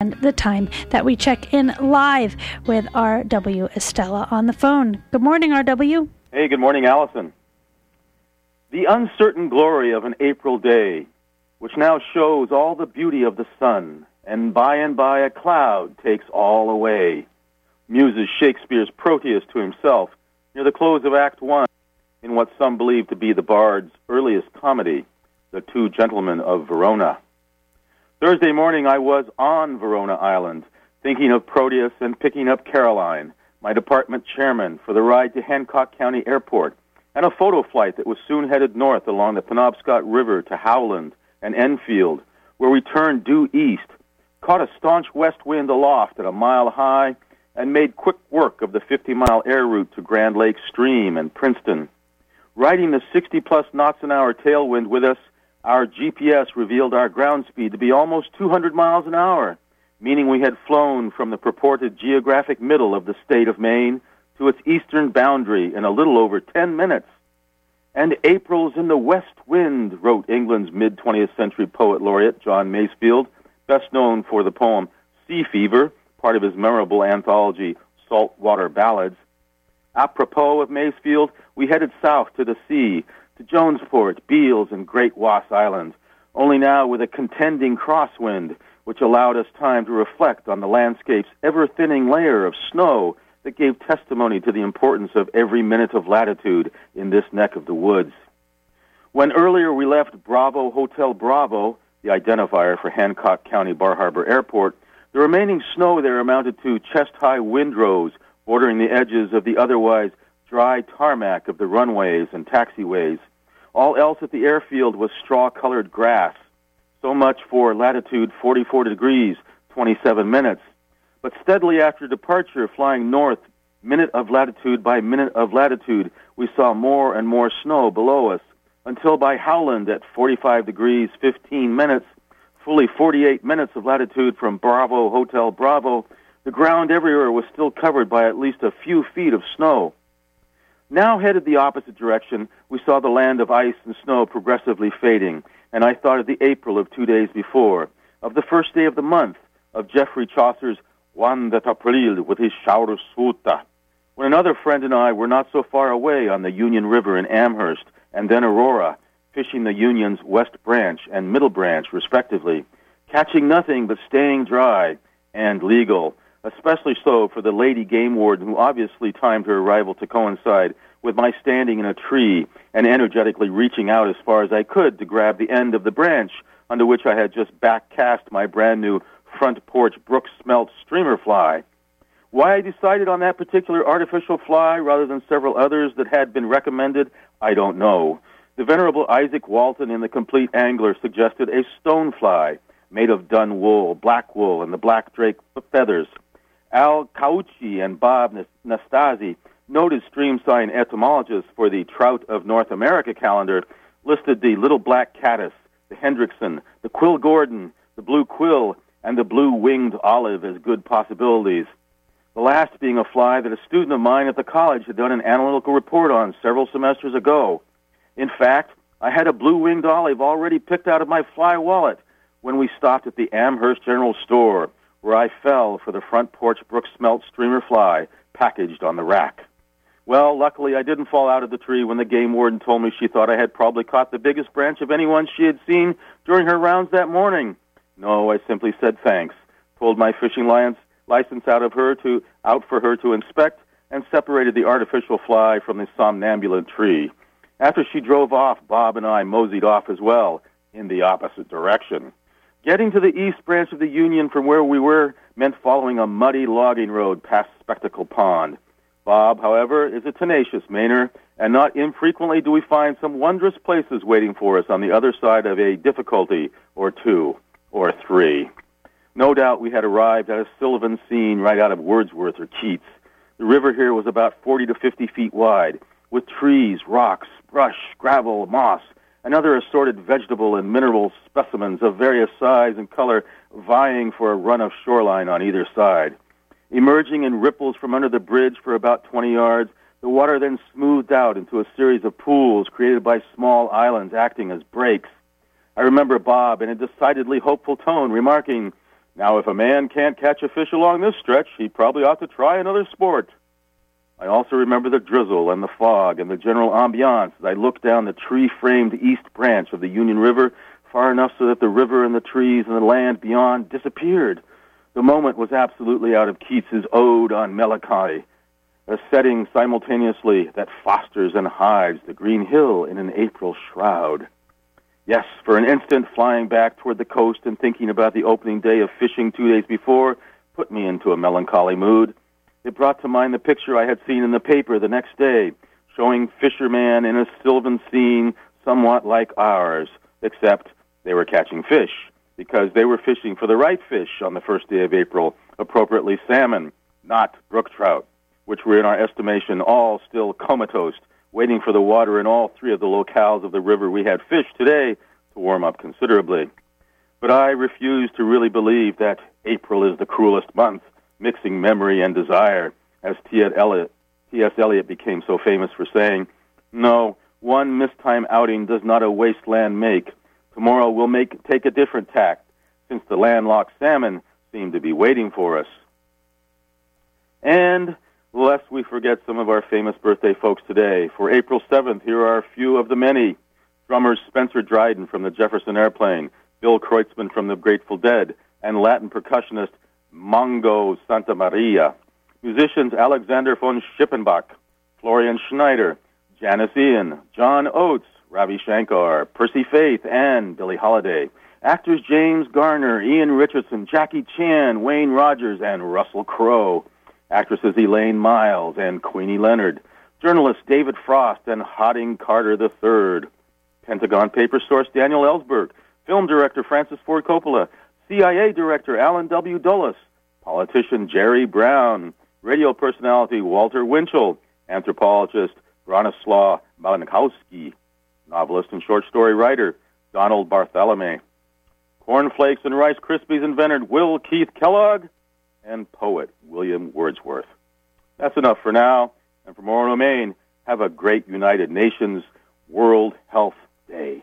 and the time that we check in live with R.W. Estela on the phone. Good morning, R.W. Hey, good morning, Allison. The uncertain glory of an April day, which now shows all the beauty of the sun, and by and by a cloud takes all away, muses Shakespeare's Proteus to himself near the close of Act One in what some believe to be the bard's earliest comedy, The Two Gentlemen of Verona. Thursday morning, I was on Verona Island, thinking of Proteus and picking up Caroline, my department chairman, for the ride to Hancock County Airport, and a photo flight that was soon headed north along the Penobscot River to Howland and Enfield, where we turned due east, caught a staunch west wind aloft at a mile high, and made quick work of the 50 mile air route to Grand Lake Stream and Princeton. Riding the 60 plus knots an hour tailwind with us, our GPS revealed our ground speed to be almost 200 miles an hour, meaning we had flown from the purported geographic middle of the state of Maine to its eastern boundary in a little over 10 minutes. And April's in the west wind, wrote England's mid 20th century poet laureate John Masefield, best known for the poem Sea Fever, part of his memorable anthology Saltwater Ballads. Apropos of Masefield, we headed south to the sea, to Jonesport, Beals, and Great Wass Island, only now with a contending crosswind, which allowed us time to reflect on the landscape's ever thinning layer of snow that gave testimony to the importance of every minute of latitude in this neck of the woods. When earlier we left Bravo Hotel Bravo, the identifier for Hancock County Bar Harbor Airport, the remaining snow there amounted to chest high windrows bordering the edges of the otherwise dry tarmac of the runways and taxiways. All else at the airfield was straw colored grass. So much for latitude 44 degrees, 27 minutes. But steadily after departure, flying north, minute of latitude by minute of latitude, we saw more and more snow below us, until by Howland at 45 degrees, 15 minutes, fully 48 minutes of latitude from Bravo Hotel Bravo, the ground everywhere was still covered by at least a few feet of snow. Now headed the opposite direction, we saw the land of ice and snow progressively fading, and I thought of the April of two days before, of the first day of the month, of Geoffrey Chaucer's Juan de April with his shower of suta, when another friend and I were not so far away on the Union River in Amherst, and then Aurora, fishing the Union's West Branch and Middle Branch, respectively, catching nothing but staying dry and legal, especially so for the lady game warden who obviously timed her arrival to coincide with my standing in a tree and energetically reaching out as far as I could to grab the end of the branch under which I had just back cast my brand new front porch brook smelt streamer fly. Why I decided on that particular artificial fly rather than several others that had been recommended, I don't know. The venerable Izaak Walton in The Compleat Angler suggested a stone fly made of dun wool, black wool, and the black drake feathers. Al Caucci and Bob Nastasi, noted stream sign entomologists for the Trout of North America calendar, listed the little black caddis, the Hendrickson, the quill Gordon, the blue quill, and the blue winged olive as good possibilities. The last being a fly that a student of mine at the college had done an analytical report on several semesters ago. In fact, I had a blue winged olive already picked out of my fly wallet when we stopped at the Amherst General Store where I fell for the front porch brook smelt streamer fly packaged on the rack. Well, luckily I didn't fall out of the tree when the game warden told me she thought I had probably caught the biggest branch of anyone she had seen during her rounds that morning. No, I simply said thanks, pulled my fishing license out of her to out for her to inspect, and separated the artificial fly from the somnambulant tree. After she drove off, Bob and I moseyed off as well in the opposite direction. Getting to the east branch of the Union from where we were meant following a muddy logging road past Spectacle Pond. Bob, however, is a tenacious Mainer, and not infrequently do we find some wondrous places waiting for us on the other side of a difficulty or two or three. No doubt we had arrived at a sylvan scene right out of Wordsworth or Keats. The river here was about 40 to 50 feet wide, with trees, rocks, brush, gravel, moss, and other assorted vegetable and mineral specimens of various size and color vying for a run of shoreline on either side. Emerging in ripples from under the bridge for about 20 yards, the water then smoothed out into a series of pools created by small islands acting as breaks. I remember Bob, in a decidedly hopeful tone, remarking, Now, if a man can't catch a fish along this stretch, he probably ought to try another sport. I also remember the drizzle and the fog and the general ambiance as I looked down the tree framed east branch of the Union River far enough so that the river and the trees and the land beyond disappeared. The moment was absolutely out of Keats's Ode on Melancholy, a setting simultaneously that fosters and hides the green hill in an April shroud. Yes, for an instant, flying back toward the coast and thinking about the opening day of fishing two days before put me into a melancholy mood. It brought to mind the picture I had seen in the paper the next day, showing fishermen in a sylvan scene somewhat like ours, except they were catching fish because they were fishing for the right fish on the first day of April, appropriately salmon, not brook trout, which were in our estimation all still comatose, waiting for the water in all three of the locales of the river we had fished today to warm up considerably. But I refuse to really believe that April is the cruelest month, mixing memory and desire, as T.S. Eliot. Eliot became so famous for saying, No, one mistime outing does not a wasteland make, Tomorrow we'll make take a different tack, since the landlocked salmon seem to be waiting for us. And lest we forget some of our famous birthday folks today, for April 7th, here are a few of the many. Drummers Spencer Dryden from the Jefferson Airplane, Bill Kreutzmann from the Grateful Dead, and Latin percussionist Mongo Santa Maria. Musicians Alexander von Schlippenbach, Florian Schneider, Janis Ian, John Oates, Ravi Shankar, Percy Faith, and Billie Holiday. Actors James Garner, Ian Richardson, Jackie Chan, Wayne Rogers, and Russell Crowe. Actresses Elaine Miles and Queenie Leonard. Journalists David Frost and Hodding Carter III. Pentagon paper source Daniel Ellsberg. Film director Francis Ford Coppola. CIA director Allen W. Dulles. Politician Jerry Brown. Radio personality Walter Winchell. Anthropologist Bronislaw Malinowski novelist and short story writer Donald Barthelme. Cornflakes and Rice Krispies inventor Will Keith Kellogg, and poet William Wordsworth. That's enough for now. And for from Orono, Maine, have a great United Nations World Health Day.